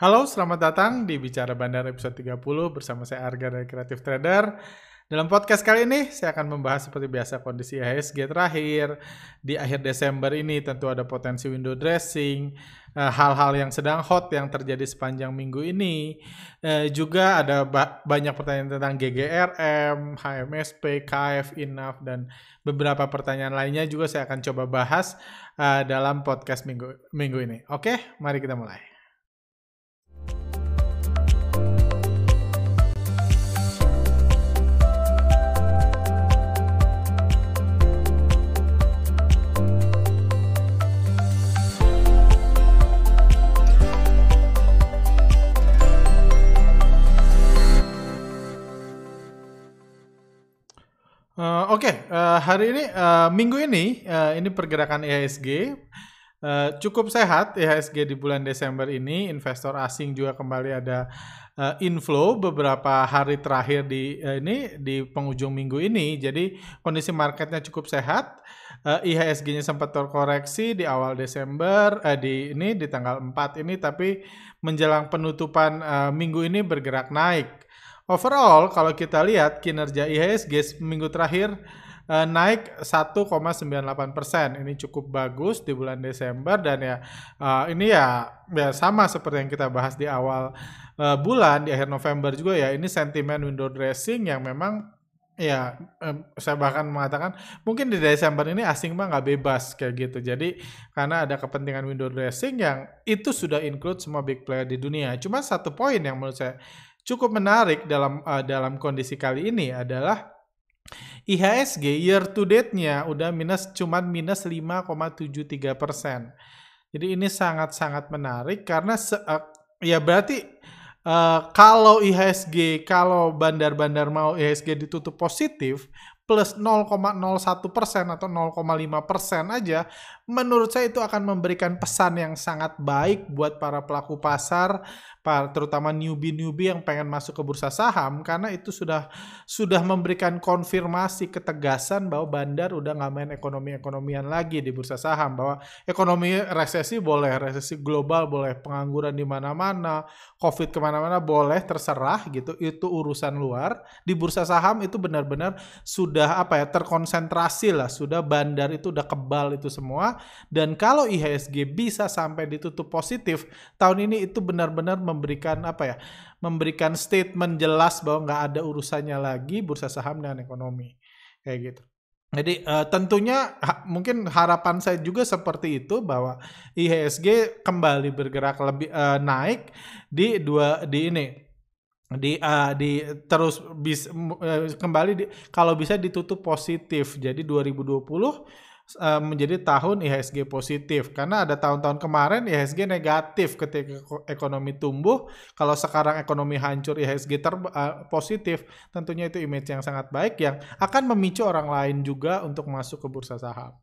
Halo, selamat datang di Bicara Bandar episode 30 bersama saya Arga dari Creative Trader. Dalam podcast kali ini, saya akan membahas seperti biasa kondisi IHSG terakhir. Di akhir Desember ini tentu ada potensi window dressing, eh, hal-hal yang sedang hot yang terjadi sepanjang minggu ini. Eh, juga ada ba banyak pertanyaan tentang GGRM, HMSP, KF, INAF, dan beberapa pertanyaan lainnya juga saya akan coba bahas uh, dalam podcast minggu, minggu ini. Oke, mari kita mulai. Oke, okay. uh, eh, hari ini uh, minggu ini uh, ini pergerakan IHSG uh, cukup sehat IHSG di bulan Desember ini. Investor asing juga kembali ada uh, inflow beberapa hari terakhir di uh, ini di penghujung minggu ini. Jadi kondisi marketnya cukup sehat. Uh, IHSG-nya sempat terkoreksi di awal Desember uh, di ini di tanggal 4 ini, tapi menjelang penutupan uh, minggu ini bergerak naik. Overall, kalau kita lihat kinerja IHSG minggu terakhir uh, naik 1,98 persen. Ini cukup bagus di bulan Desember dan ya uh, ini ya, ya sama seperti yang kita bahas di awal uh, bulan di akhir November juga ya. Ini sentimen window dressing yang memang ya saya bahkan mengatakan mungkin di Desember ini asing mah nggak bebas kayak gitu. Jadi karena ada kepentingan window dressing yang itu sudah include semua big player di dunia. Cuma satu poin yang menurut saya cukup menarik dalam uh, dalam kondisi kali ini adalah IHSG year to date-nya udah minus cuman minus 5,73 persen. Jadi ini sangat-sangat menarik karena se, uh, ya berarti uh, kalau IHSG kalau bandar-bandar mau IHSG ditutup positif plus 0,01 persen atau 0,5 persen aja menurut saya itu akan memberikan pesan yang sangat baik buat para pelaku pasar, terutama newbie-newbie yang pengen masuk ke bursa saham karena itu sudah sudah memberikan konfirmasi ketegasan bahwa bandar udah nggak main ekonomi-ekonomian lagi di bursa saham bahwa ekonomi resesi boleh, resesi global boleh, pengangguran di mana-mana, covid ke mana-mana boleh terserah gitu, itu urusan luar. Di bursa saham itu benar-benar sudah apa ya terkonsentrasi lah, sudah bandar itu udah kebal itu semua. Dan kalau IHSG bisa sampai ditutup positif tahun ini itu benar-benar memberikan apa ya memberikan statement jelas bahwa nggak ada urusannya lagi bursa saham dengan ekonomi kayak gitu jadi uh, tentunya ha, mungkin harapan saya juga seperti itu bahwa IHSG kembali bergerak lebih uh, naik di dua di ini di uh, di terus bis uh, kembali di, kalau bisa ditutup positif. Jadi 2020 Eh, menjadi tahun IHSG positif. Karena ada tahun-tahun kemarin IHSG negatif ketika ekonomi tumbuh. Kalau sekarang ekonomi hancur IHSG ter uh, positif. Tentunya itu image yang sangat baik yang akan memicu orang lain juga untuk masuk ke bursa saham.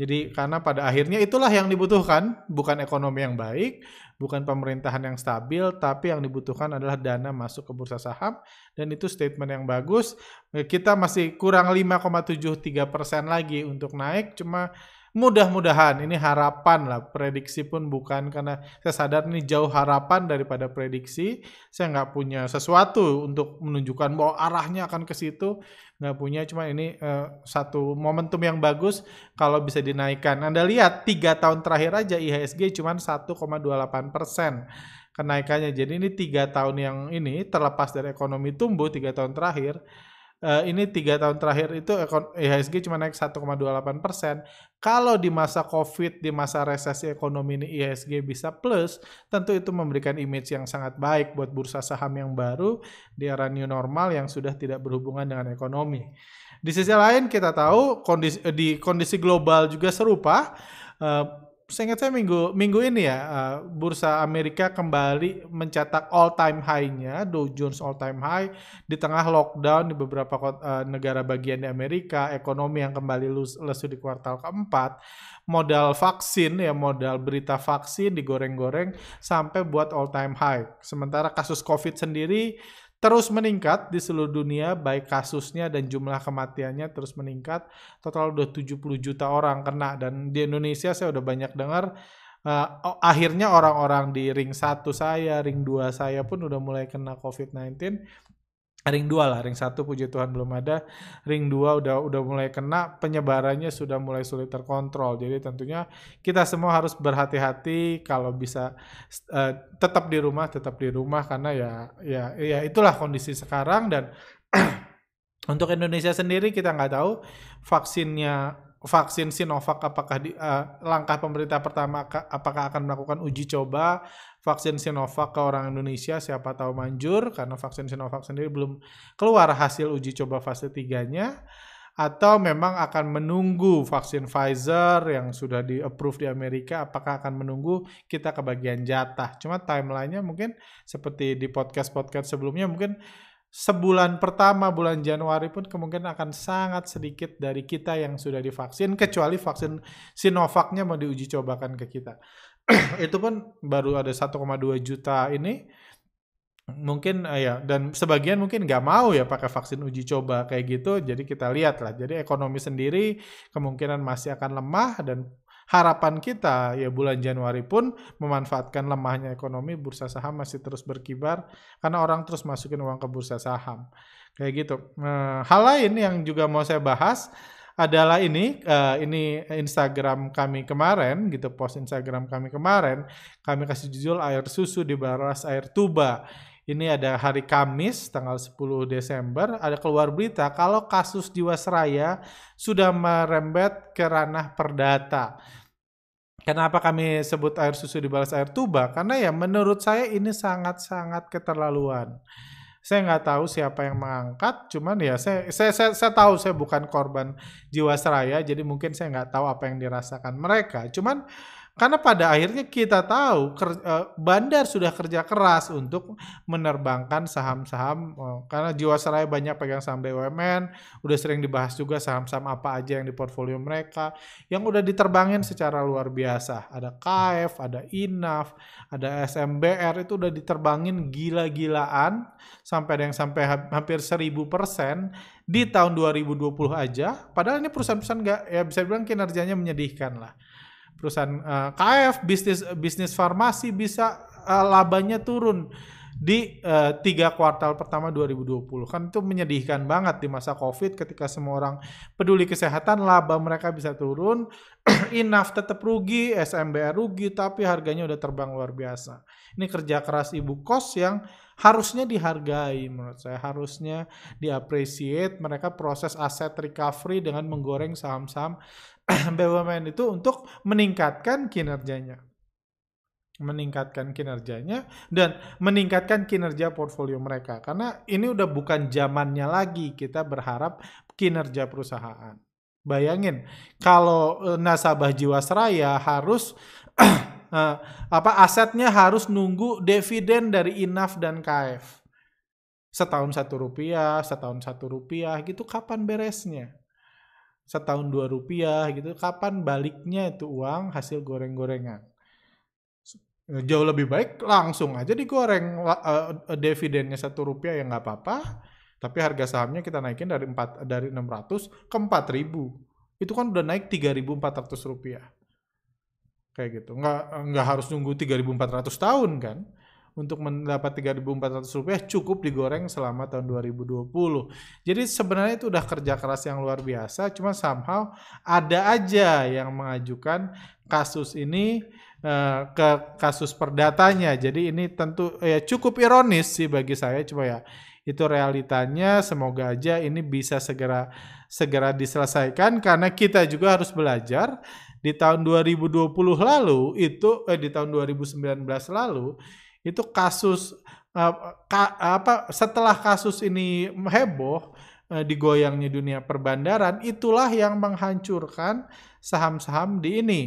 Jadi karena pada akhirnya itulah yang dibutuhkan, bukan ekonomi yang baik, bukan pemerintahan yang stabil, tapi yang dibutuhkan adalah dana masuk ke bursa saham. Dan itu statement yang bagus. Kita masih kurang 5,73 persen lagi untuk naik, cuma Mudah-mudahan ini harapan lah, prediksi pun bukan karena saya sadar ini jauh harapan daripada prediksi. Saya nggak punya sesuatu untuk menunjukkan bahwa arahnya akan ke situ, nggak punya. Cuma ini uh, satu momentum yang bagus kalau bisa dinaikkan. Anda lihat tiga tahun terakhir aja IHSG cuma 1,28 persen kenaikannya. Jadi ini tiga tahun yang ini terlepas dari ekonomi tumbuh tiga tahun terakhir uh, ini tiga tahun terakhir itu IHSG cuma naik 1,28 persen. Kalau di masa COVID, di masa resesi ekonomi ini IHSG bisa plus, tentu itu memberikan image yang sangat baik buat bursa saham yang baru di era new normal yang sudah tidak berhubungan dengan ekonomi. Di sisi lain kita tahu kondisi di kondisi global juga serupa. Uh, Seingat saya minggu minggu ini ya uh, bursa Amerika kembali mencetak all time high-nya Dow Jones all time high di tengah lockdown di beberapa uh, negara bagian di Amerika, ekonomi yang kembali lesu di kuartal keempat, modal vaksin ya modal berita vaksin digoreng-goreng sampai buat all time high. Sementara kasus Covid sendiri terus meningkat di seluruh dunia baik kasusnya dan jumlah kematiannya terus meningkat. Total udah 70 juta orang kena dan di Indonesia saya udah banyak dengar uh, akhirnya orang-orang di ring satu saya, ring 2 saya pun udah mulai kena COVID-19 ring 2 lah, ring 1 puji Tuhan belum ada, ring 2 udah udah mulai kena, penyebarannya sudah mulai sulit terkontrol. Jadi tentunya kita semua harus berhati-hati kalau bisa uh, tetap di rumah, tetap di rumah karena ya ya ya itulah kondisi sekarang dan untuk Indonesia sendiri kita nggak tahu vaksinnya vaksin Sinovac apakah di, uh, langkah pemerintah pertama apakah akan melakukan uji coba vaksin Sinovac ke orang Indonesia? Siapa tahu manjur karena vaksin Sinovac sendiri belum keluar hasil uji coba fase 3-nya atau memang akan menunggu vaksin Pfizer yang sudah di approve di Amerika apakah akan menunggu kita kebagian jatah? Cuma timelinenya mungkin seperti di podcast-podcast sebelumnya mungkin sebulan pertama bulan Januari pun kemungkinan akan sangat sedikit dari kita yang sudah divaksin kecuali vaksin Sinovacnya mau diuji cobakan ke kita. itu pun baru ada 1,2 juta ini. Mungkin uh, ya dan sebagian mungkin nggak mau ya pakai vaksin uji coba kayak gitu. Jadi kita lihat lah jadi ekonomi sendiri kemungkinan masih akan lemah dan harapan kita ya bulan Januari pun memanfaatkan lemahnya ekonomi bursa saham masih terus berkibar karena orang terus masukin uang ke bursa saham kayak gitu. Nah, hal lain yang juga mau saya bahas adalah ini uh, ini Instagram kami kemarin gitu post Instagram kami kemarin kami kasih judul air susu di baras air tuba ini ada hari Kamis tanggal 10 Desember ada keluar berita kalau kasus Jiwasraya sudah merembet ke ranah perdata. Kenapa kami sebut air susu dibalas air tuba? Karena ya menurut saya ini sangat-sangat keterlaluan. Saya nggak tahu siapa yang mengangkat, cuman ya saya, saya, saya, saya tahu saya bukan korban jiwasraya, jadi mungkin saya nggak tahu apa yang dirasakan mereka. Cuman karena pada akhirnya kita tahu eh, bandar sudah kerja keras untuk menerbangkan saham-saham eh, karena Jiwasraya banyak pegang saham BUMN, udah sering dibahas juga saham-saham apa aja yang di portfolio mereka yang udah diterbangin secara luar biasa. Ada KF, ada INAF, ada SMBR itu udah diterbangin gila-gilaan sampai ada yang sampai hampir 1000% di tahun 2020 aja. Padahal ini perusahaan-perusahaan nggak ya bisa bilang kinerjanya menyedihkan lah perusahaan uh, eh, KF bisnis bisnis farmasi bisa uh, labanya turun di uh, tiga kuartal pertama 2020 kan itu menyedihkan banget di masa covid ketika semua orang peduli kesehatan laba mereka bisa turun. Inaf tetap rugi SMBR rugi tapi harganya udah terbang luar biasa. Ini kerja keras ibu kos yang harusnya dihargai menurut saya. Harusnya diapresiasi mereka proses aset recovery dengan menggoreng saham-saham BUMN itu untuk meningkatkan kinerjanya. Meningkatkan kinerjanya dan meningkatkan kinerja portfolio mereka. Karena ini udah bukan zamannya lagi kita berharap kinerja perusahaan. Bayangin kalau eh, nasabah Jiwasraya harus uh, apa asetnya harus nunggu dividen dari Inaf dan KF setahun satu rupiah, setahun satu rupiah gitu kapan beresnya? Setahun dua rupiah gitu kapan baliknya itu uang hasil goreng-gorengan? Jauh lebih baik langsung aja digoreng uh, dividennya satu rupiah ya nggak apa-apa tapi harga sahamnya kita naikin dari empat dari 600 ke 4000 itu kan udah naik 3400 rupiah. Kayak gitu. Nggak nggak harus nunggu 3400 tahun kan untuk mendapat 3.400 rupiah cukup digoreng selama tahun 2020. Jadi sebenarnya itu udah kerja keras yang luar biasa, cuma somehow ada aja yang mengajukan kasus ini uh, ke kasus perdatanya. Jadi ini tentu ya cukup ironis sih bagi saya, cuma ya itu realitanya. Semoga aja ini bisa segera segera diselesaikan karena kita juga harus belajar di tahun 2020 lalu itu eh di tahun 2019 lalu itu kasus uh, ka, apa setelah kasus ini heboh uh, digoyangnya dunia perbandaran itulah yang menghancurkan saham-saham di ini.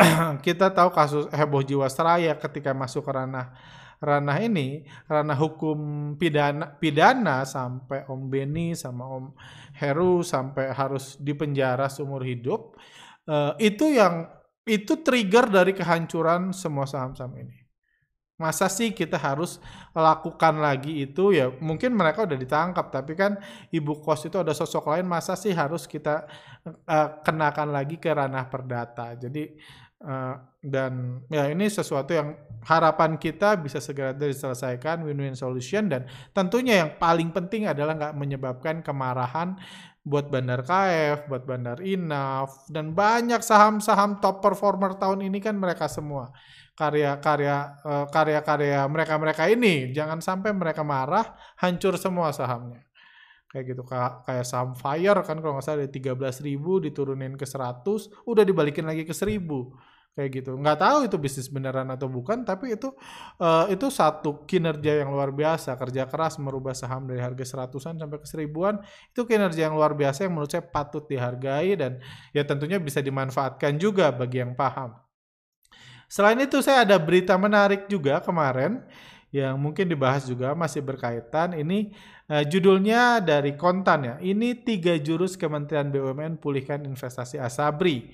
Kita tahu kasus heboh jiwasraya ketika masuk ke ranah ranah ini ranah hukum pidana pidana sampai Om Beni sama Om Heru sampai harus dipenjara seumur hidup uh, itu yang itu trigger dari kehancuran semua saham-saham ini Masa sih kita harus lakukan lagi itu ya mungkin mereka udah ditangkap tapi kan ibu kos itu ada sosok lain masa sih harus kita uh, kenakan lagi ke ranah perdata. Jadi Uh, dan ya ini sesuatu yang harapan kita bisa segera diselesaikan win-win solution dan tentunya yang paling penting adalah nggak menyebabkan kemarahan buat Bandar KF, buat Bandar Inaf dan banyak saham-saham top performer tahun ini kan mereka semua karya-karya uh, karya-karya mereka-mereka ini. Jangan sampai mereka marah hancur semua sahamnya. Kayak gitu kayak saham fire kan kalau nggak salah dari 13 ribu diturunin ke 100 udah dibalikin lagi ke 1000 kayak gitu. Nggak tahu itu bisnis beneran atau bukan tapi itu uh, itu satu kinerja yang luar biasa. Kerja keras merubah saham dari harga seratusan sampai ke seribuan itu kinerja yang luar biasa yang menurut saya patut dihargai dan ya tentunya bisa dimanfaatkan juga bagi yang paham selain itu saya ada berita menarik juga kemarin yang mungkin dibahas juga masih berkaitan. Ini uh, judulnya dari kontan ya. Ini tiga jurus Kementerian BUMN pulihkan investasi Asabri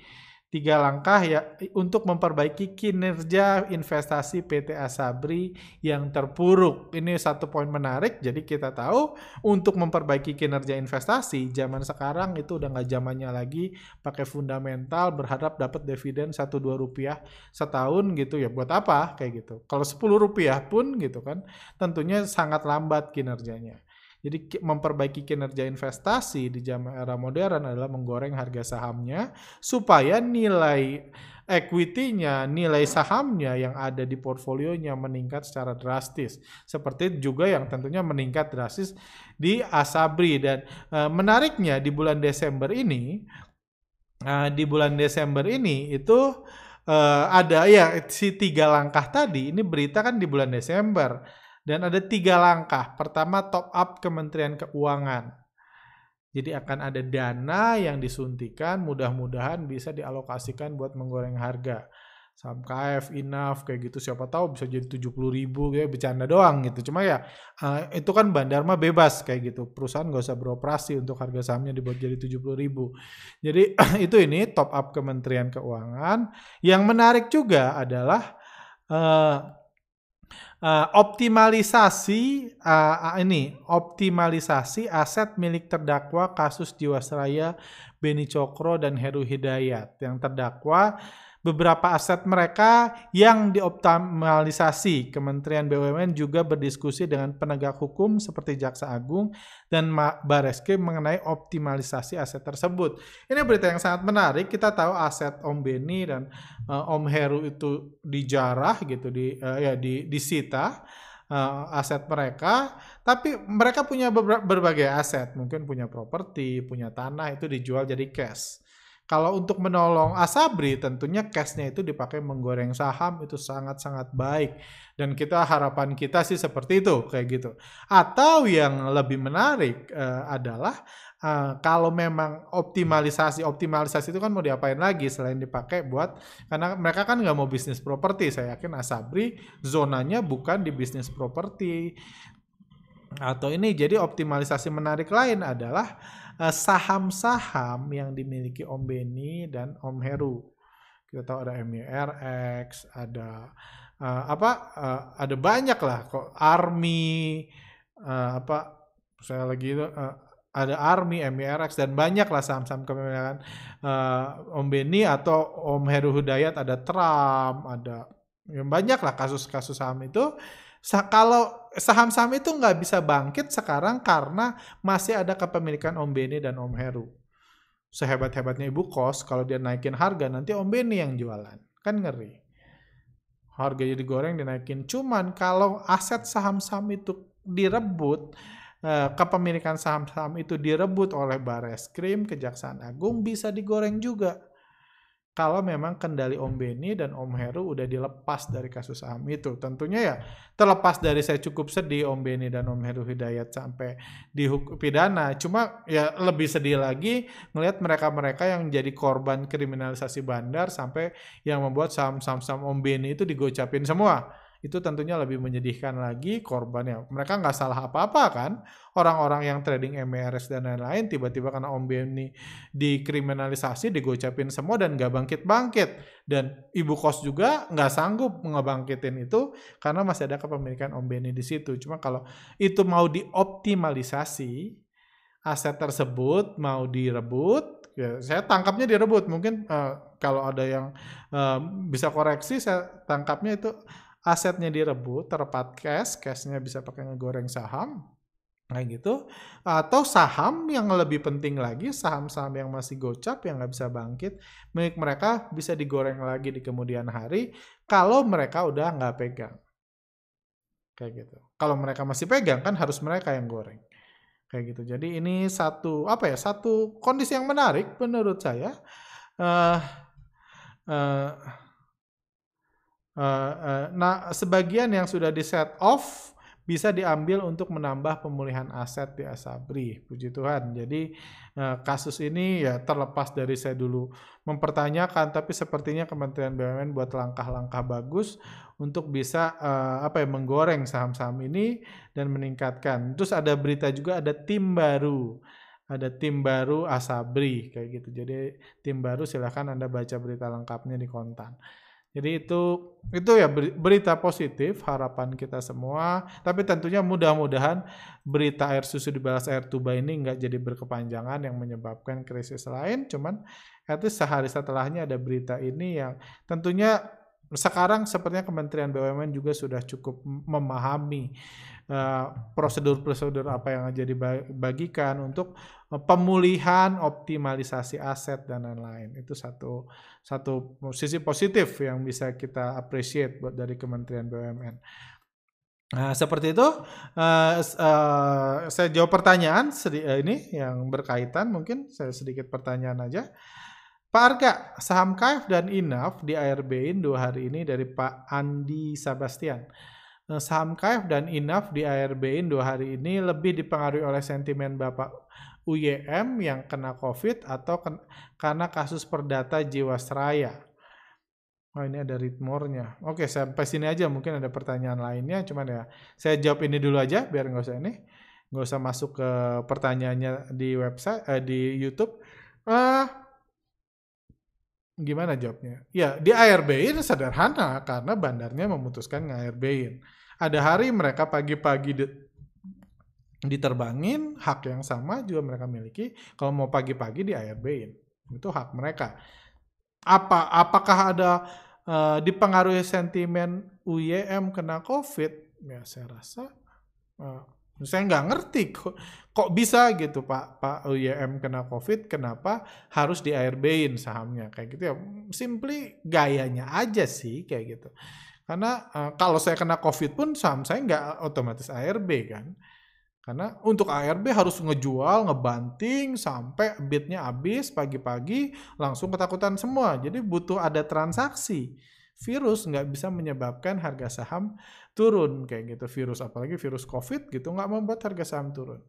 tiga langkah ya untuk memperbaiki kinerja investasi PT Asabri yang terpuruk. Ini satu poin menarik. Jadi kita tahu untuk memperbaiki kinerja investasi zaman sekarang itu udah nggak zamannya lagi pakai fundamental berharap dapat dividen satu dua rupiah setahun gitu ya. Buat apa kayak gitu? Kalau 10 rupiah pun gitu kan tentunya sangat lambat kinerjanya. Jadi memperbaiki kinerja investasi di zaman era modern adalah menggoreng harga sahamnya supaya nilai equity-nya, nilai sahamnya yang ada di portfolionya meningkat secara drastis. Seperti juga yang tentunya meningkat drastis di Asabri dan e, menariknya di bulan Desember ini e, di bulan Desember ini itu e, ada ya si tiga langkah tadi ini berita kan di bulan Desember dan ada tiga langkah. Pertama, top up Kementerian Keuangan. Jadi akan ada dana yang disuntikan, mudah-mudahan bisa dialokasikan buat menggoreng harga. Saham KF, INAF, kayak gitu. Siapa tahu bisa jadi 70 ribu, ya bercanda doang gitu. Cuma ya uh, itu kan bandar mah bebas kayak gitu. Perusahaan nggak usah beroperasi untuk harga sahamnya dibuat jadi 70 ribu. Jadi itu ini top up Kementerian Keuangan. Yang menarik juga adalah uh, uh, optimalisasi uh, ini optimalisasi aset milik terdakwa kasus Jiwasraya Beni Cokro dan Heru Hidayat. Yang terdakwa beberapa aset mereka yang dioptimalisasi. Kementerian BUMN juga berdiskusi dengan penegak hukum seperti Jaksa Agung dan Bareskrim mengenai optimalisasi aset tersebut. Ini berita yang sangat menarik. Kita tahu aset Om Beni dan uh, Om Heru itu dijarah gitu di uh, ya di disita uh, aset mereka, tapi mereka punya berbagai aset, mungkin punya properti, punya tanah itu dijual jadi cash. Kalau untuk menolong Asabri tentunya cashnya itu dipakai menggoreng saham itu sangat-sangat baik. Dan kita harapan kita sih seperti itu kayak gitu. Atau yang lebih menarik uh, adalah uh, kalau memang optimalisasi optimalisasi itu kan mau diapain lagi selain dipakai buat karena mereka kan nggak mau bisnis properti. Saya yakin Asabri zonanya bukan di bisnis properti atau ini jadi optimalisasi menarik lain adalah saham-saham yang dimiliki Om Beni dan Om Heru. Kita tahu ada MIRX, ada uh, apa? Uh, ada banyak lah kok Army uh, apa saya lagi itu uh, ada Army, MIRX dan banyak lah saham-saham kepemilikan uh, Om Beni atau Om Heru Hudayat, ada Trump, ada yang banyak lah kasus-kasus saham itu kalau saham-saham itu nggak bisa bangkit sekarang karena masih ada kepemilikan Om Beni dan Om Heru. Sehebat-hebatnya ibu kos, kalau dia naikin harga nanti Om Beni yang jualan. Kan ngeri. Harga jadi goreng dinaikin. Cuman kalau aset saham-saham itu direbut, eh, kepemilikan saham-saham itu direbut oleh Bareskrim, Kejaksaan Agung bisa digoreng juga kalau memang kendali Om Beni dan Om Heru udah dilepas dari kasus saham itu. Tentunya ya terlepas dari saya cukup sedih Om Beni dan Om Heru Hidayat sampai dihukum pidana. Cuma ya lebih sedih lagi melihat mereka-mereka yang jadi korban kriminalisasi bandar sampai yang membuat saham-saham Om Beni itu digocapin semua itu tentunya lebih menyedihkan lagi korbannya. Mereka nggak salah apa-apa kan. Orang-orang yang trading MRS dan lain-lain tiba-tiba karena Om dikriminalisasi, digocapin semua dan nggak bangkit-bangkit. Dan ibu kos juga nggak sanggup ngebangkitin itu karena masih ada kepemilikan Om di situ. Cuma kalau itu mau dioptimalisasi, aset tersebut mau direbut, ya saya tangkapnya direbut. Mungkin uh, kalau ada yang uh, bisa koreksi saya tangkapnya itu asetnya direbut terpat cash cashnya bisa pakai ngegoreng saham kayak gitu. Atau saham yang lebih penting lagi saham-saham yang masih gocap yang nggak bisa bangkit milik mereka bisa digoreng lagi di kemudian hari kalau mereka udah nggak pegang. Kayak gitu. Kalau mereka masih pegang kan harus mereka yang goreng. Kayak gitu. Jadi ini satu apa ya satu kondisi yang menarik menurut saya. Uh, uh, uh, uh, nah sebagian yang sudah di set off bisa diambil untuk menambah pemulihan aset di Asabri. Puji Tuhan. Jadi eh, kasus ini ya terlepas dari saya dulu mempertanyakan, tapi sepertinya Kementerian BUMN buat langkah-langkah bagus untuk bisa eh, apa ya menggoreng saham-saham ini dan meningkatkan. Terus ada berita juga ada tim baru ada tim baru Asabri kayak gitu. Jadi tim baru silahkan Anda baca berita lengkapnya di kontan. Jadi itu itu ya berita positif harapan kita semua. Tapi tentunya mudah-mudahan berita air susu dibalas air tuba ini nggak jadi berkepanjangan yang menyebabkan krisis lain. Cuman itu sehari setelahnya ada berita ini yang tentunya sekarang sepertinya Kementerian BUMN juga sudah cukup memahami uh, prosedur-prosedur apa yang jadi bagikan untuk uh, pemulihan, optimalisasi aset dan lain-lain. Itu satu satu sisi positif yang bisa kita appreciate buat dari Kementerian BUMN. Nah, seperti itu, uh, uh, saya jawab pertanyaan ini yang berkaitan, mungkin saya sedikit pertanyaan aja. Pak Arga, saham KF dan INAF di ARB-in dua hari ini dari Pak Andi Sebastian. Eh, saham KF dan INAF di ARB-in dua hari ini lebih dipengaruhi oleh sentimen Bapak UYM yang kena COVID atau ken karena kasus perdata Jiwasraya. Oh ini ada ritmornya. Oke sampai sini aja mungkin ada pertanyaan lainnya. Cuman ya saya jawab ini dulu aja biar nggak usah ini. Nggak usah masuk ke pertanyaannya di website, eh, di YouTube. Uh, Gimana jawabnya? Ya, di ARB-in sederhana karena bandarnya memutuskan nge-ARB-in. Ada hari mereka pagi-pagi diterbangin, hak yang sama juga mereka miliki. Kalau mau pagi-pagi di ARB-in, itu hak mereka. Apa apakah ada uh, dipengaruhi sentimen UYM kena COVID? Ya, saya rasa uh, saya nggak ngerti kok, kok bisa gitu Pak Pak UYM kena COVID, kenapa harus di ARB-in sahamnya kayak gitu ya? Simply gayanya aja sih kayak gitu. Karena uh, kalau saya kena COVID pun saham saya nggak otomatis ARB kan. Karena untuk ARB harus ngejual, ngebanting sampai bitnya habis pagi-pagi langsung ketakutan semua. Jadi butuh ada transaksi. Virus nggak bisa menyebabkan harga saham turun kayak gitu. Virus apalagi virus covid gitu nggak membuat harga saham turun.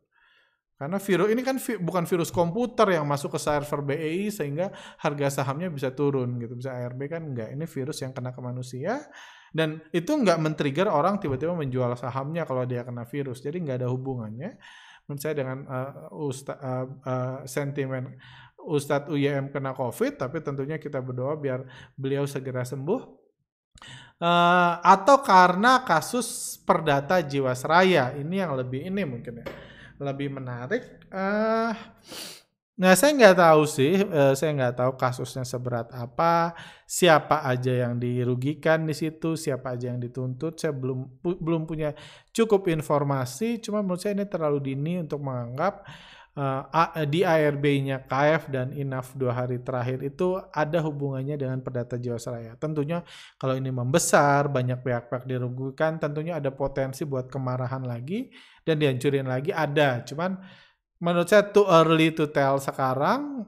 Karena virus ini kan vi, bukan virus komputer yang masuk ke server BEI sehingga harga sahamnya bisa turun gitu. Bisa ARB kan enggak ini virus yang kena ke manusia. Dan itu nggak men-trigger orang tiba-tiba menjual sahamnya kalau dia kena virus. Jadi nggak ada hubungannya. Menurut saya dengan uh, uh, uh, sentimen Ustadz UYM kena COVID tapi tentunya kita berdoa biar beliau segera sembuh Uh, atau karena kasus perdata Jiwasraya ini yang lebih ini mungkin ya lebih menarik. Uh, nah saya nggak tahu sih, uh, saya nggak tahu kasusnya seberat apa, siapa aja yang dirugikan di situ, siapa aja yang dituntut. Saya belum pu belum punya cukup informasi. Cuma menurut saya ini terlalu dini untuk menganggap uh, di ARB-nya KF dan INAF dua hari terakhir itu ada hubungannya dengan perdata Jiwasraya. Tentunya kalau ini membesar, banyak pihak-pihak dirugikan, tentunya ada potensi buat kemarahan lagi dan dihancurin lagi ada. Cuman menurut saya too early to tell sekarang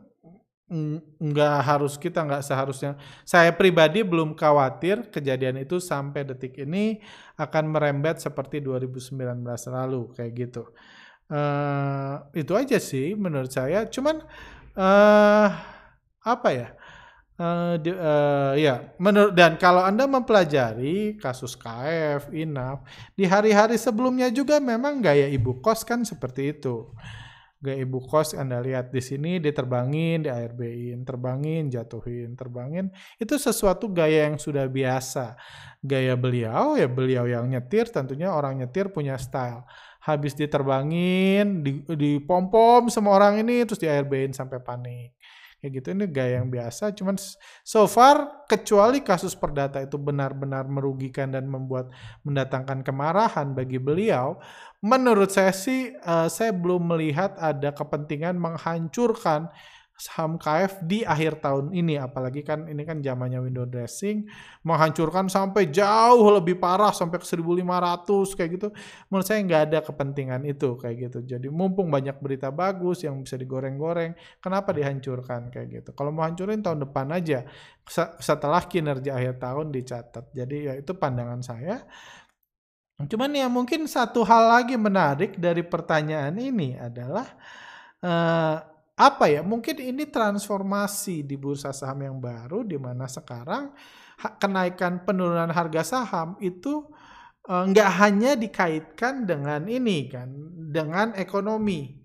nggak harus kita nggak seharusnya saya pribadi belum khawatir kejadian itu sampai detik ini akan merembet seperti 2019 lalu kayak gitu Uh, itu aja sih menurut saya. Cuman uh, apa ya? Uh, di, uh, ya, menurut dan kalau anda mempelajari kasus KF, INAF di hari-hari sebelumnya juga memang gaya ibu kos kan seperti itu. Gaya ibu kos anda lihat di sini diterbangin, di ARB-in, terbangin, jatuhin, terbangin. Itu sesuatu gaya yang sudah biasa. Gaya beliau ya beliau yang nyetir, tentunya orang nyetir punya style habis diterbangin, di, pom semua orang ini terus di airbain sampai panik. kayak gitu ini gaya yang biasa cuman so far kecuali kasus perdata itu benar-benar merugikan dan membuat mendatangkan kemarahan bagi beliau menurut saya sih uh, saya belum melihat ada kepentingan menghancurkan saham KF di akhir tahun ini. Apalagi kan ini kan zamannya window dressing menghancurkan sampai jauh lebih parah sampai ke 1500 kayak gitu. Menurut saya nggak ada kepentingan itu kayak gitu. Jadi mumpung banyak berita bagus yang bisa digoreng-goreng kenapa dihancurkan kayak gitu. Kalau mau hancurin tahun depan aja. Setelah kinerja akhir tahun dicatat. Jadi ya itu pandangan saya. Cuman ya mungkin satu hal lagi menarik dari pertanyaan ini adalah uh, apa ya mungkin ini transformasi di bursa saham yang baru di mana sekarang kenaikan penurunan harga saham itu eh, nggak hanya dikaitkan dengan ini kan dengan ekonomi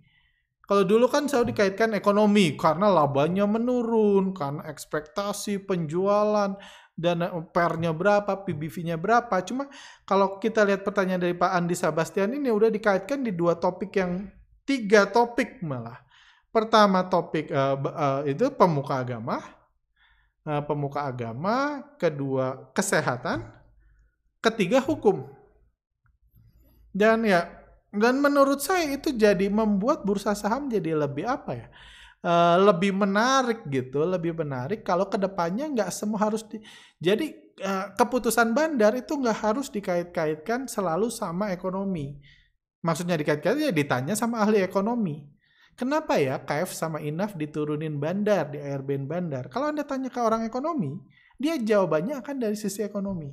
kalau dulu kan selalu dikaitkan ekonomi karena labanya menurun karena ekspektasi penjualan dan pernya berapa, PBV-nya berapa. Cuma kalau kita lihat pertanyaan dari Pak Andi Sabastian ini udah dikaitkan di dua topik yang tiga topik malah. Pertama topik uh, uh, itu pemuka agama, uh, pemuka agama, kedua kesehatan, ketiga hukum. Dan ya, dan menurut saya itu jadi membuat bursa saham jadi lebih apa ya? Uh, lebih menarik gitu, lebih menarik kalau ke depannya nggak semua harus di, jadi uh, keputusan bandar itu nggak harus dikait-kaitkan selalu sama ekonomi. Maksudnya dikait-kaitkan ya ditanya sama ahli ekonomi Kenapa ya KF sama INAF diturunin bandar di ARBN bandar? Kalau Anda tanya ke orang ekonomi, dia jawabannya akan dari sisi ekonomi.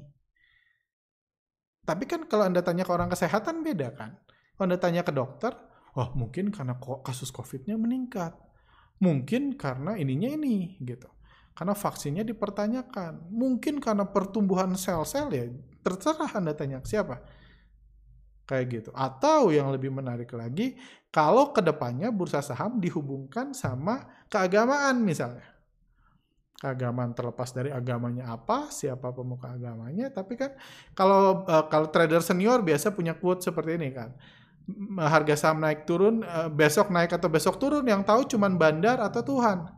Tapi kan kalau Anda tanya ke orang kesehatan beda kan? Kalau Anda tanya ke dokter, oh mungkin karena kasus COVID-nya meningkat. Mungkin karena ininya ini gitu. Karena vaksinnya dipertanyakan. Mungkin karena pertumbuhan sel-sel ya terserah Anda tanya ke siapa kayak gitu. Atau yang lebih menarik lagi, kalau ke depannya bursa saham dihubungkan sama keagamaan misalnya. Keagamaan terlepas dari agamanya apa, siapa pemuka agamanya, tapi kan kalau uh, kalau trader senior biasa punya quote seperti ini kan. Harga saham naik turun, uh, besok naik atau besok turun, yang tahu cuma bandar atau Tuhan.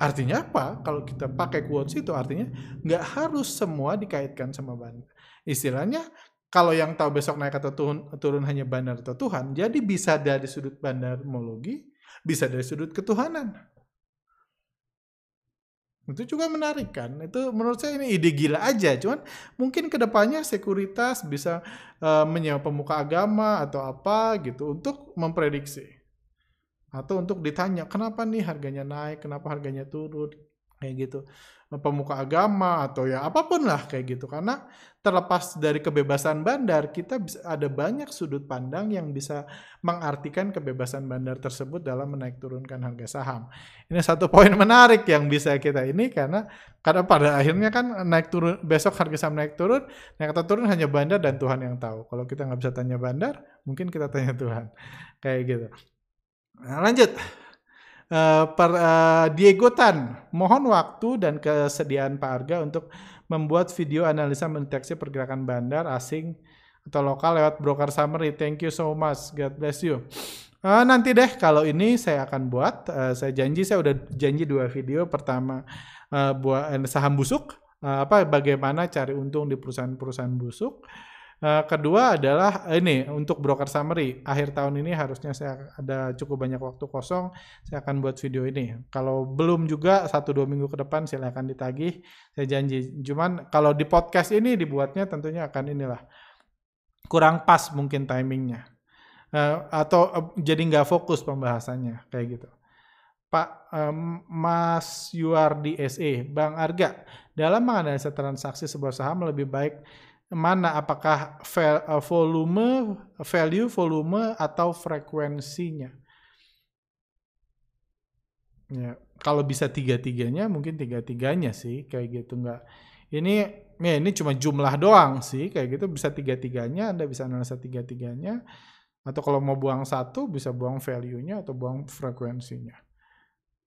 Artinya apa? Kalau kita pakai quotes itu artinya nggak harus semua dikaitkan sama bandar. Istilahnya kalau yang tahu besok naik atau turun, turun hanya bandar atau Tuhan, jadi bisa dari sudut bandarmologi, bisa dari sudut ketuhanan. Itu juga menarik kan. Itu menurut saya ini ide gila aja. Cuman mungkin ke depannya sekuritas bisa uh, menyewa pemuka agama atau apa gitu untuk memprediksi. Atau untuk ditanya kenapa nih harganya naik, kenapa harganya turun kayak gitu. Pemuka agama atau ya apa pun lah kayak gitu. Karena terlepas dari kebebasan bandar kita ada banyak sudut pandang yang bisa mengartikan kebebasan bandar tersebut dalam menaik turunkan harga saham. Ini satu poin menarik yang bisa kita ini karena karena pada akhirnya kan naik turun besok harga saham naik turun naik atau turun hanya bandar dan Tuhan yang tahu. Kalau kita nggak bisa tanya bandar mungkin kita tanya Tuhan. Kayak gitu. Nah, lanjut Uh, per, uh, Diego Tan, mohon waktu dan kesediaan Pak Arga untuk membuat video analisa mendeteksi pergerakan bandar asing atau lokal lewat broker summary. Thank you so much. God bless you. Uh, nanti deh kalau ini saya akan buat. Uh, saya janji saya udah janji dua video. Pertama uh, buat saham busuk. Uh, apa bagaimana cari untung di perusahaan-perusahaan busuk. Uh, kedua adalah ini untuk broker summary. Akhir tahun ini harusnya saya ada cukup banyak waktu kosong. Saya akan buat video ini. Kalau belum juga satu dua minggu ke depan silakan ditagih. Saya janji. Cuman kalau di podcast ini dibuatnya tentunya akan inilah kurang pas mungkin timingnya. Uh, atau uh, jadi nggak fokus pembahasannya kayak gitu. Pak um, Mas Yuardi SE, Bang Arga, dalam menganalisa transaksi sebuah saham lebih baik mana apakah eh, volume, value, volume atau frekuensinya. Ya, kalau bisa tiga-tiganya mungkin tiga-tiganya sih kayak gitu nggak. Ini ya ini cuma jumlah doang sih kayak gitu bisa tiga-tiganya Anda bisa analisa tiga-tiganya atau kalau mau buang satu bisa buang value-nya atau buang frekuensinya.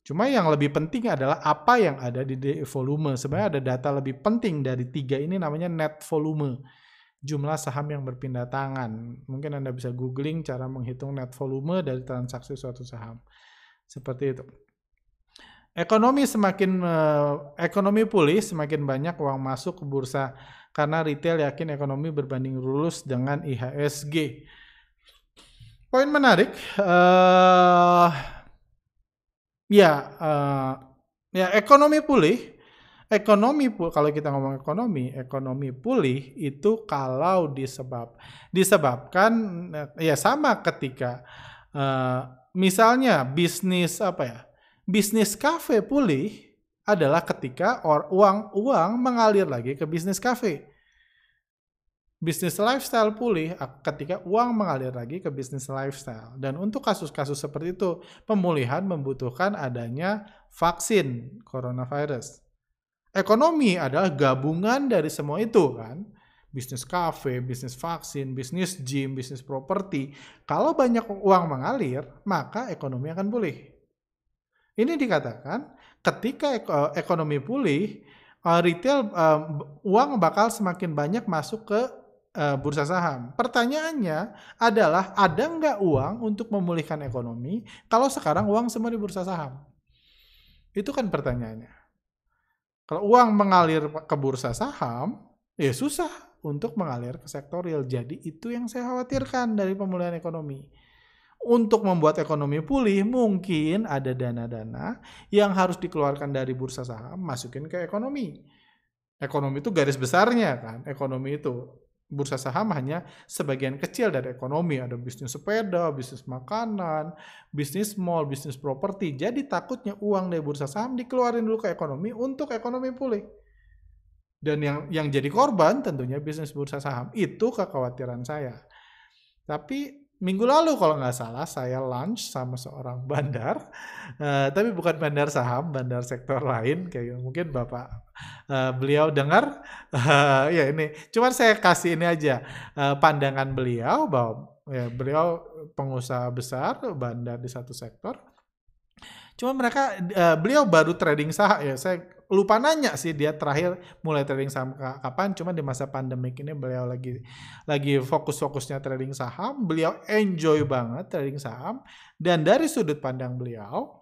Cuma yang lebih penting adalah apa yang ada di volume. Sebenarnya ada data lebih penting dari tiga ini namanya net volume. Jumlah saham yang berpindah tangan. Mungkin Anda bisa googling cara menghitung net volume dari transaksi suatu saham. Seperti itu. Ekonomi semakin uh, ekonomi pulih, semakin banyak uang masuk ke bursa karena retail yakin ekonomi berbanding lurus dengan IHSG. Poin menarik, uh, ya, uh, ya ekonomi pulih. Ekonomi kalau kita ngomong ekonomi, ekonomi pulih itu kalau disebab disebabkan ya sama ketika uh, misalnya bisnis apa ya bisnis kafe pulih adalah ketika or, uang uang mengalir lagi ke bisnis kafe. Bisnis lifestyle pulih ketika uang mengalir lagi ke bisnis lifestyle. Dan untuk kasus-kasus seperti itu, pemulihan membutuhkan adanya vaksin coronavirus. Ekonomi adalah gabungan dari semua itu kan. Bisnis kafe, bisnis vaksin, bisnis gym, bisnis properti. Kalau banyak uang mengalir, maka ekonomi akan pulih. Ini dikatakan ketika ekonomi pulih, uh, retail uh, uang bakal semakin banyak masuk ke uh, bursa saham. Pertanyaannya adalah ada nggak uang untuk memulihkan ekonomi kalau sekarang uang semua di bursa saham? Itu kan pertanyaannya. Kalau uang mengalir ke bursa saham, ya susah untuk mengalir ke sektor real. Jadi itu yang saya khawatirkan dari pemulihan ekonomi untuk membuat ekonomi pulih mungkin ada dana-dana yang harus dikeluarkan dari bursa saham masukin ke ekonomi. Ekonomi itu garis besarnya kan, ekonomi itu bursa saham hanya sebagian kecil dari ekonomi. Ada bisnis sepeda, bisnis makanan, bisnis mall, bisnis properti. Jadi takutnya uang dari bursa saham dikeluarin dulu ke ekonomi untuk ekonomi pulih. Dan yang yang jadi korban tentunya bisnis bursa saham. Itu kekhawatiran saya. Tapi minggu lalu kalau nggak salah saya lunch sama seorang bandar, uh, tapi bukan bandar saham, bandar sektor lain. Kayak mungkin bapak uh, beliau dengar, uh, ya ini, cuman saya kasih ini aja uh, pandangan beliau bahwa ya, beliau pengusaha besar bandar di satu sektor, cuma mereka uh, beliau baru trading saham. Ya saya lupa nanya sih dia terakhir mulai trading saham kapan. Cuma di masa pandemik ini beliau lagi lagi fokus-fokusnya trading saham. Beliau enjoy banget trading saham. Dan dari sudut pandang beliau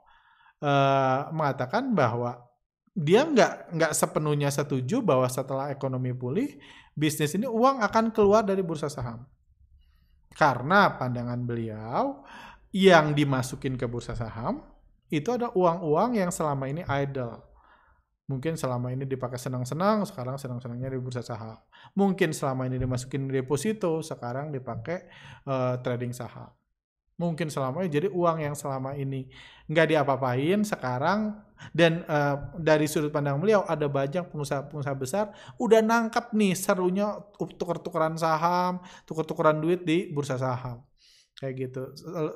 uh, mengatakan bahwa dia nggak nggak sepenuhnya setuju bahwa setelah ekonomi pulih bisnis ini uang akan keluar dari bursa saham. Karena pandangan beliau yang dimasukin ke bursa saham itu ada uang-uang yang selama ini idle Mungkin selama ini dipakai senang-senang, sekarang senang-senangnya di bursa saham. Mungkin selama ini dimasukin deposito, sekarang dipakai uh, trading saham. Mungkin selama ini jadi uang yang selama ini nggak diapa-apain sekarang dan uh, dari sudut pandang beliau ada banyak pengusaha-pengusaha besar udah nangkap nih serunya tuker-tukeran saham, tuker-tukeran duit di bursa saham kayak gitu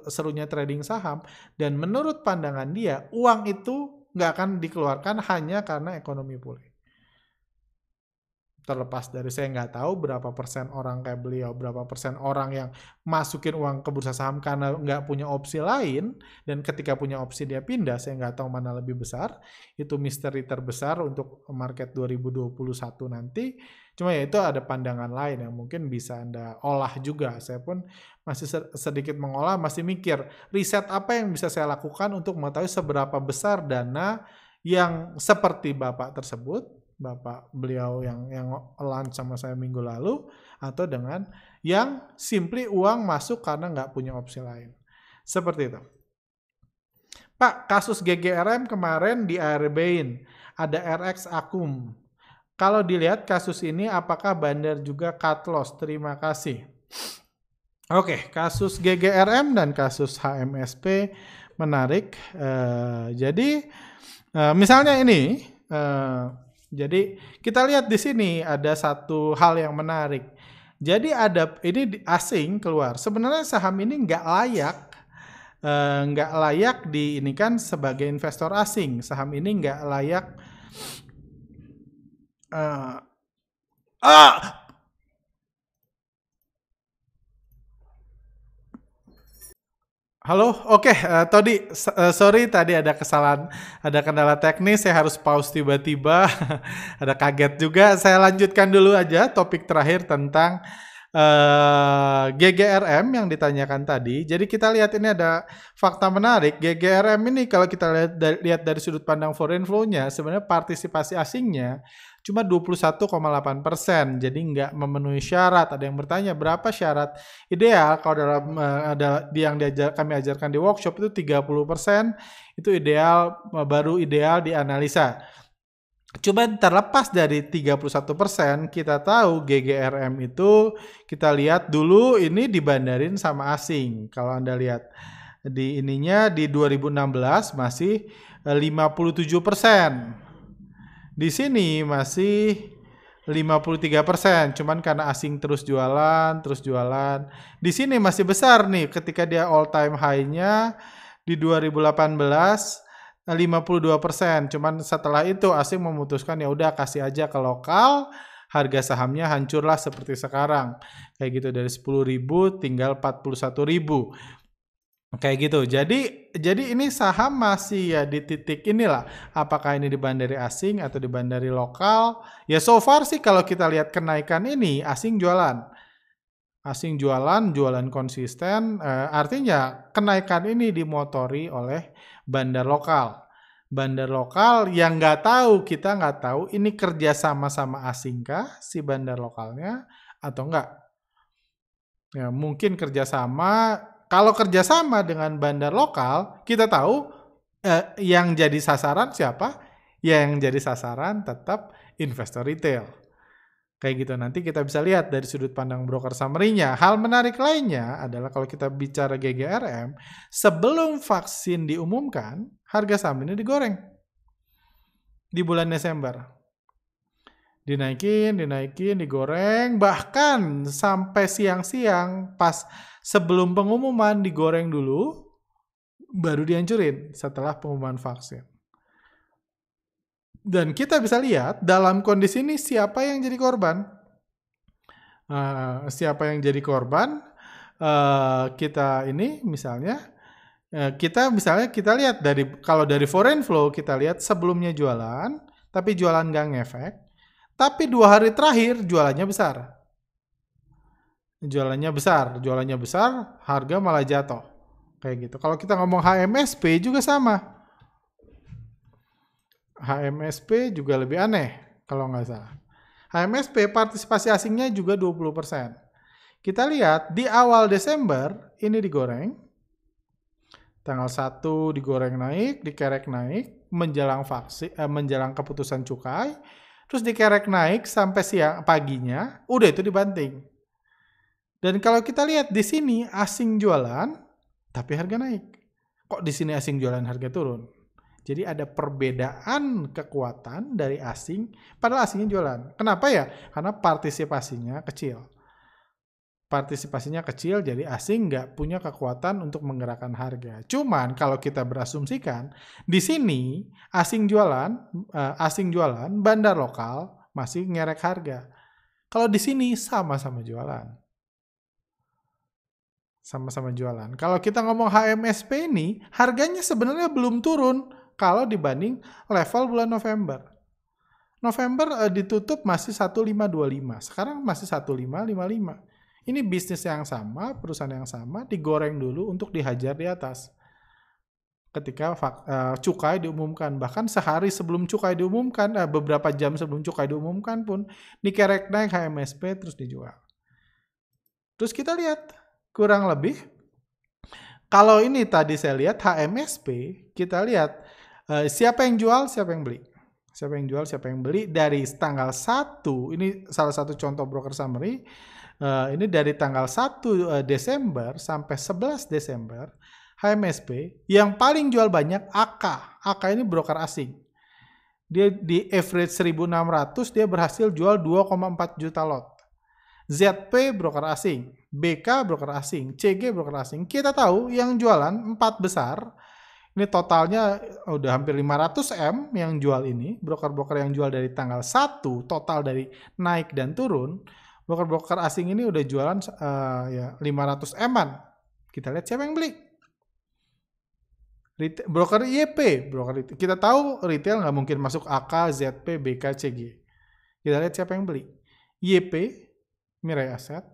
serunya trading saham dan menurut pandangan dia uang itu nggak akan dikeluarkan hanya karena ekonomi pulih. Terlepas dari saya nggak tahu berapa persen orang kayak beliau, berapa persen orang yang masukin uang ke bursa saham karena nggak punya opsi lain, dan ketika punya opsi dia pindah, saya nggak tahu mana lebih besar. Itu misteri terbesar untuk market 2021 nanti. Cuma ya itu ada pandangan lain yang mungkin bisa Anda olah juga. Saya pun masih sedikit mengolah, masih mikir riset apa yang bisa saya lakukan untuk mengetahui seberapa besar dana yang seperti Bapak tersebut, Bapak beliau yang yang lunch sama saya minggu lalu, atau dengan yang simply uang masuk karena nggak punya opsi lain. Seperti itu. Pak, kasus GGRM kemarin di ARB-in, ada RX Akum. Kalau dilihat kasus ini apakah bandar juga cut loss? Terima kasih. Oke, kasus GGRM dan kasus HMSP menarik. Uh, jadi uh, misalnya ini, uh, jadi kita lihat di sini ada satu hal yang menarik. Jadi ada ini asing keluar. Sebenarnya saham ini nggak layak, nggak uh, layak di ini kan sebagai investor asing. Saham ini nggak layak. Uh, ah, Halo, oke, okay, uh, eh, Todi, uh, sorry tadi ada kesalahan, ada kendala teknis, saya harus pause tiba-tiba, ada kaget juga. Saya lanjutkan dulu aja topik terakhir tentang uh, GGRM yang ditanyakan tadi. Jadi kita lihat ini ada fakta menarik. GGRM ini kalau kita lihat dari, lihat dari sudut pandang foreign flow-nya, sebenarnya partisipasi asingnya cuma 21,8 persen. Jadi nggak memenuhi syarat. Ada yang bertanya berapa syarat ideal kalau dalam uh, yang diajar, kami ajarkan di workshop itu 30 persen itu ideal baru ideal dianalisa. Coba terlepas dari 31%, persen, kita tahu GGRM itu kita lihat dulu ini dibandarin sama asing. Kalau Anda lihat di ininya di 2016 masih 57%. persen. Di sini masih 53 persen, cuman karena asing terus jualan, terus jualan. Di sini masih besar nih, ketika dia all time high-nya di 2018 52 persen. Cuman setelah itu asing memutuskan ya udah kasih aja ke lokal, harga sahamnya hancurlah seperti sekarang. Kayak gitu dari 10 ribu tinggal 41 ribu. Kayak gitu. Jadi jadi ini saham masih ya di titik inilah. Apakah ini di bandari asing atau di bandari lokal? Ya so far sih kalau kita lihat kenaikan ini asing jualan. Asing jualan, jualan konsisten. Eh, artinya kenaikan ini dimotori oleh bandar lokal. Bandar lokal yang nggak tahu kita nggak tahu ini kerja sama sama asing kah si bandar lokalnya atau enggak. Ya mungkin kerjasama kalau kerjasama dengan bandar lokal, kita tahu eh, yang jadi sasaran siapa? Yang jadi sasaran tetap investor retail. Kayak gitu nanti kita bisa lihat dari sudut pandang broker summary-nya. Hal menarik lainnya adalah kalau kita bicara GGRM, sebelum vaksin diumumkan, harga saham ini digoreng di bulan Desember. Dinaikin, dinaikin, digoreng, bahkan sampai siang-siang pas sebelum pengumuman digoreng dulu, baru dihancurin setelah pengumuman vaksin. Dan kita bisa lihat dalam kondisi ini siapa yang jadi korban. Uh, siapa yang jadi korban? Uh, kita ini misalnya uh, kita misalnya kita lihat dari kalau dari foreign flow kita lihat sebelumnya jualan tapi jualan nggak ngefek tapi dua hari terakhir jualannya besar jualannya besar, jualannya besar, harga malah jatuh. Kayak gitu. Kalau kita ngomong HMSP juga sama. HMSP juga lebih aneh kalau nggak salah. HMSP partisipasi asingnya juga 20%. Kita lihat di awal Desember ini digoreng. Tanggal 1 digoreng naik, dikerek naik, menjelang vaksin, eh, menjelang keputusan cukai, terus dikerek naik sampai siang paginya, udah itu dibanting dan kalau kita lihat di sini asing jualan, tapi harga naik. Kok di sini asing jualan harga turun? Jadi ada perbedaan kekuatan dari asing, padahal asingnya jualan. Kenapa ya? Karena partisipasinya kecil. Partisipasinya kecil, jadi asing nggak punya kekuatan untuk menggerakkan harga. Cuman kalau kita berasumsikan, di sini asing jualan, eh, asing jualan, bandar lokal masih ngerek harga. Kalau di sini sama-sama jualan sama-sama jualan. Kalau kita ngomong HMSP ini, harganya sebenarnya belum turun kalau dibanding level bulan November. November uh, ditutup masih 1525, sekarang masih 1555. Ini bisnis yang sama, perusahaan yang sama, digoreng dulu untuk dihajar di atas. Ketika uh, cukai diumumkan, bahkan sehari sebelum cukai diumumkan, uh, beberapa jam sebelum cukai diumumkan pun, dikerek naik HMSP terus dijual. Terus kita lihat, kurang lebih kalau ini tadi saya lihat HMSP, kita lihat uh, siapa yang jual, siapa yang beli. Siapa yang jual, siapa yang beli dari tanggal 1, ini salah satu contoh broker summary. Uh, ini dari tanggal 1 uh, eh, Desember sampai 11 Desember, HMSP yang paling jual banyak AK. AK ini broker asing. Dia di average 1600 dia berhasil jual 2,4 juta lot. ZP broker asing, BK broker asing, CG broker asing. Kita tahu yang jualan empat besar, ini totalnya udah hampir 500 M yang jual ini, broker-broker yang jual dari tanggal 1 total dari naik dan turun, broker-broker asing ini udah jualan uh, ya 500 M-an. Kita lihat siapa yang beli. Retail, broker YP, broker retail. Kita tahu retail nggak mungkin masuk AK, ZP, BK, CG. Kita lihat siapa yang beli. YP Mirai Asset,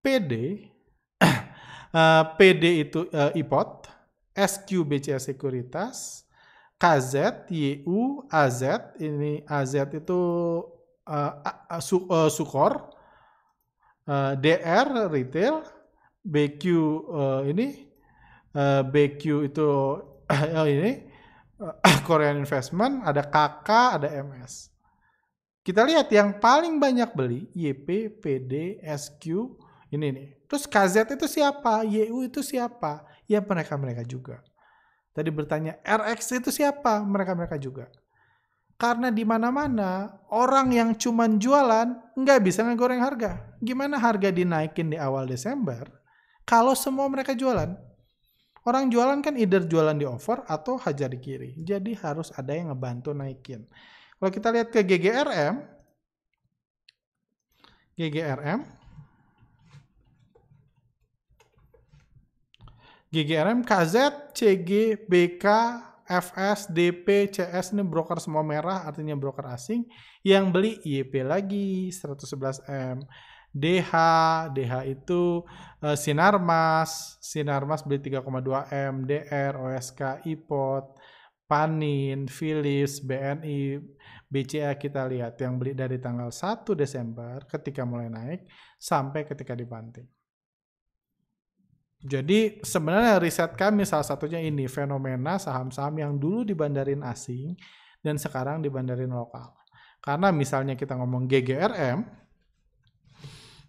PD, uh, eh, PD itu uh, IPOT, SQ BCA Sekuritas, KZ, YU, AZ, ini AZ itu uh, uh, su, Sukor, uh, DR Retail, BQ uh, ini, uh, BQ itu uh, ini uh, Korean Investment, ada KK, ada MS. Kita lihat yang paling banyak beli YP, PD, SQ, ini nih. Terus KZ itu siapa? YU itu siapa? Ya mereka-mereka juga. Tadi bertanya RX itu siapa? Mereka-mereka juga. Karena di mana-mana orang yang cuman jualan nggak bisa ngegoreng harga. Gimana harga dinaikin di awal Desember kalau semua mereka jualan? Orang jualan kan either jualan di over atau hajar di kiri. Jadi harus ada yang ngebantu naikin. Kalau kita lihat ke GGRM, GGRM, GGRM, KZ, CG, BK, FS, DP, CS ini broker semua merah artinya broker asing yang beli YP lagi 111M. DH, DH itu uh, Sinarmas, Sinarmas beli 3,2M, DR, OSK, IPOT, Panin, Philips, BNI, BCA kita lihat yang beli dari tanggal 1 Desember ketika mulai naik sampai ketika dibanting. Jadi sebenarnya riset kami salah satunya ini fenomena saham-saham yang dulu dibandarin asing dan sekarang dibandarin lokal. Karena misalnya kita ngomong GGRM,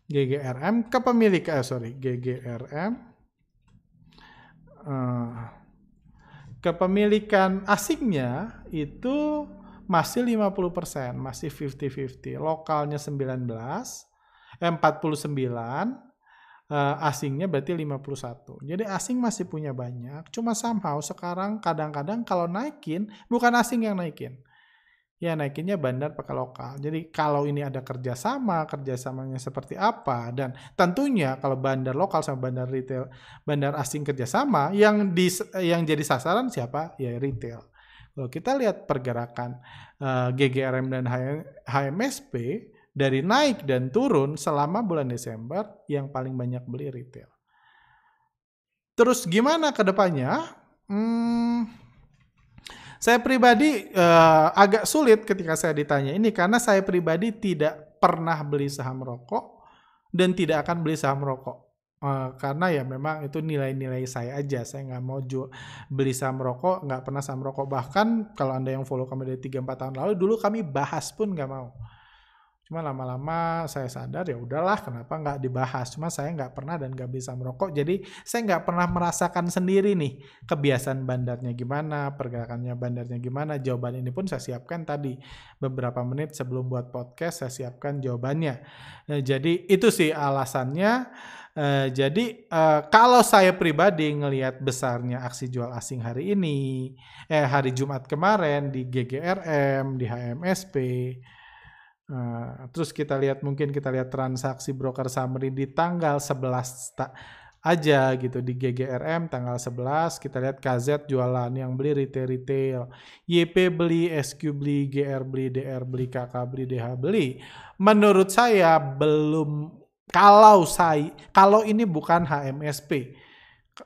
GGRM kepemilikan, eh, sorry, GGRM eh, kepemilikan asingnya itu masih 50%, masih 50-50. Lokalnya 19, eh, 49, eh, asingnya berarti 51. Jadi asing masih punya banyak, cuma somehow sekarang kadang-kadang kalau naikin, bukan asing yang naikin ya naikinnya bandar pakai lokal. Jadi kalau ini ada kerjasama, kerjasamanya seperti apa, dan tentunya kalau bandar lokal sama bandar retail, bandar asing kerjasama, yang di yang jadi sasaran siapa? Ya retail. Kalau kita lihat pergerakan uh, eh, GGRM dan HMSP dari naik dan turun selama bulan Desember, yang paling banyak beli retail. Terus gimana ke depannya? Hmm, saya pribadi uh, agak sulit ketika saya ditanya ini karena saya pribadi tidak pernah beli saham rokok dan tidak akan beli saham rokok. Uh, karena ya memang itu nilai-nilai saya aja saya nggak mau jual beli saham rokok nggak pernah saham rokok bahkan kalau anda yang follow kami dari 3-4 tahun lalu dulu kami bahas pun nggak mau Cuma lama-lama saya sadar ya udahlah kenapa nggak dibahas. Cuma saya nggak pernah dan nggak bisa merokok. Jadi saya nggak pernah merasakan sendiri nih kebiasaan bandarnya gimana, pergerakannya bandarnya gimana. Jawaban ini pun saya siapkan tadi beberapa menit sebelum buat podcast saya siapkan jawabannya. Nah, jadi itu sih alasannya. Uh, jadi uh, kalau saya pribadi ngelihat besarnya aksi jual asing hari ini, eh hari Jumat kemarin di GGRM, di HMSP, Nah, terus kita lihat mungkin kita lihat transaksi broker summary di tanggal 11 tak aja gitu di GGRM tanggal 11 kita lihat KZ jualan yang beli retail retail. YP beli SQ beli GR beli DR beli KK beli DH beli. Menurut saya belum kalau saya kalau ini bukan HMSP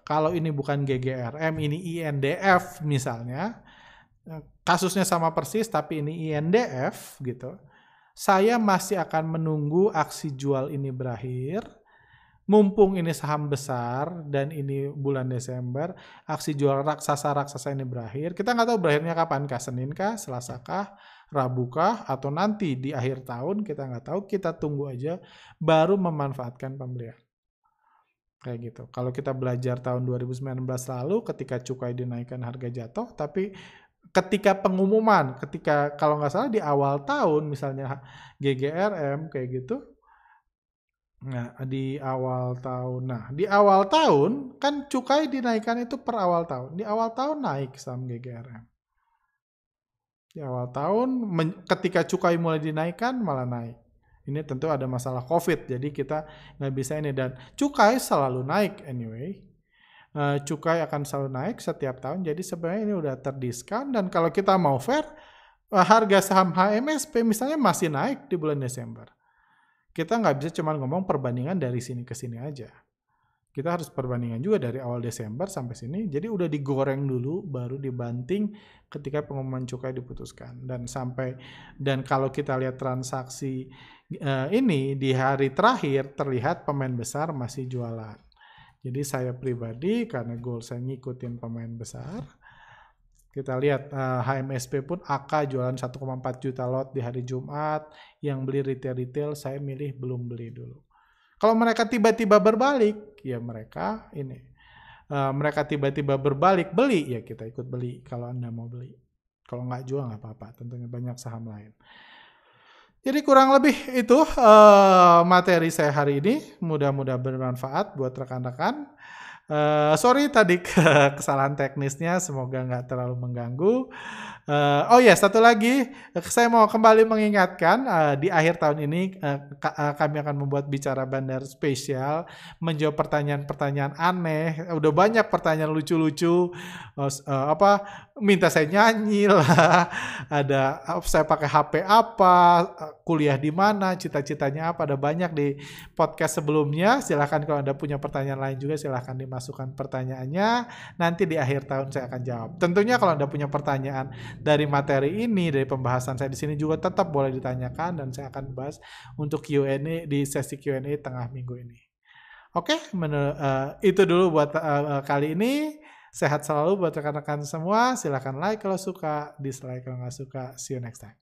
kalau ini bukan GGRM ini INDF misalnya kasusnya sama persis tapi ini INDF gitu saya masih akan menunggu aksi jual ini berakhir. Mumpung ini saham besar dan ini bulan Desember, aksi jual raksasa-raksasa ini berakhir. Kita nggak tahu berakhirnya kapan kah, Senin kah, Selasa kah, Rabu kah, atau nanti di akhir tahun, kita nggak tahu. Kita tunggu aja, baru memanfaatkan pembelian. Kayak gitu. Kalau kita belajar tahun 2019 lalu, ketika cukai dinaikkan harga jatuh, tapi ketika pengumuman, ketika kalau nggak salah di awal tahun misalnya GGRM kayak gitu, nah di awal tahun, nah di awal tahun kan cukai dinaikkan itu per awal tahun, di awal tahun naik saham GGRM. Di awal tahun ketika cukai mulai dinaikkan malah naik. Ini tentu ada masalah COVID, jadi kita nggak bisa ini dan cukai selalu naik anyway uh, cukai akan selalu naik setiap tahun. Jadi sebenarnya ini udah terdiskon dan kalau kita mau fair, uh, harga saham HMSP misalnya masih naik di bulan Desember. kita nggak bisa cuma ngomong perbandingan dari sini ke sini aja. Kita harus perbandingan juga dari awal Desember sampai sini. Jadi udah digoreng dulu, baru dibanting ketika pengumuman cukai diputuskan. Dan sampai dan kalau kita lihat transaksi uh, ini di hari terakhir terlihat pemain besar masih jualan. Jadi saya pribadi karena goal saya ngikutin pemain besar, kita lihat uh, eh, HMSP pun AK jualan 1,4 juta lot di hari Jumat. Yang beli retail-retail saya milih belum beli dulu. Kalau mereka tiba-tiba berbalik, ya mereka ini. Uh, mereka tiba-tiba berbalik beli, ya kita ikut beli kalau Anda mau beli. Kalau nggak jual nggak apa-apa, tentunya banyak saham lain. Jadi kurang lebih itu uh, materi saya hari ini. Mudah-mudahan bermanfaat buat rekan-rekan. Uh, sorry tadi kesalahan teknisnya, semoga nggak terlalu mengganggu. Uh, oh ya, satu lagi, saya mau kembali mengingatkan uh, di akhir tahun ini uh, kami akan membuat bicara bandar spesial, menjawab pertanyaan-pertanyaan aneh. Udah banyak pertanyaan lucu-lucu, uh, uh, apa minta saya nyanyi lah, ada saya pakai HP apa, kuliah di mana, cita-citanya apa, ada banyak di podcast sebelumnya. Silahkan kalau anda punya pertanyaan lain juga silahkan dimasukkan pertanyaannya. Nanti di akhir tahun saya akan jawab. Tentunya kalau anda punya pertanyaan dari materi ini, dari pembahasan saya di sini juga tetap boleh ditanyakan dan saya akan bahas untuk Q&A di sesi Q&A tengah minggu ini. Oke, uh, itu dulu buat uh, kali ini. Sehat selalu buat rekan-rekan semua. Silahkan like kalau suka, dislike kalau nggak suka. See you next time.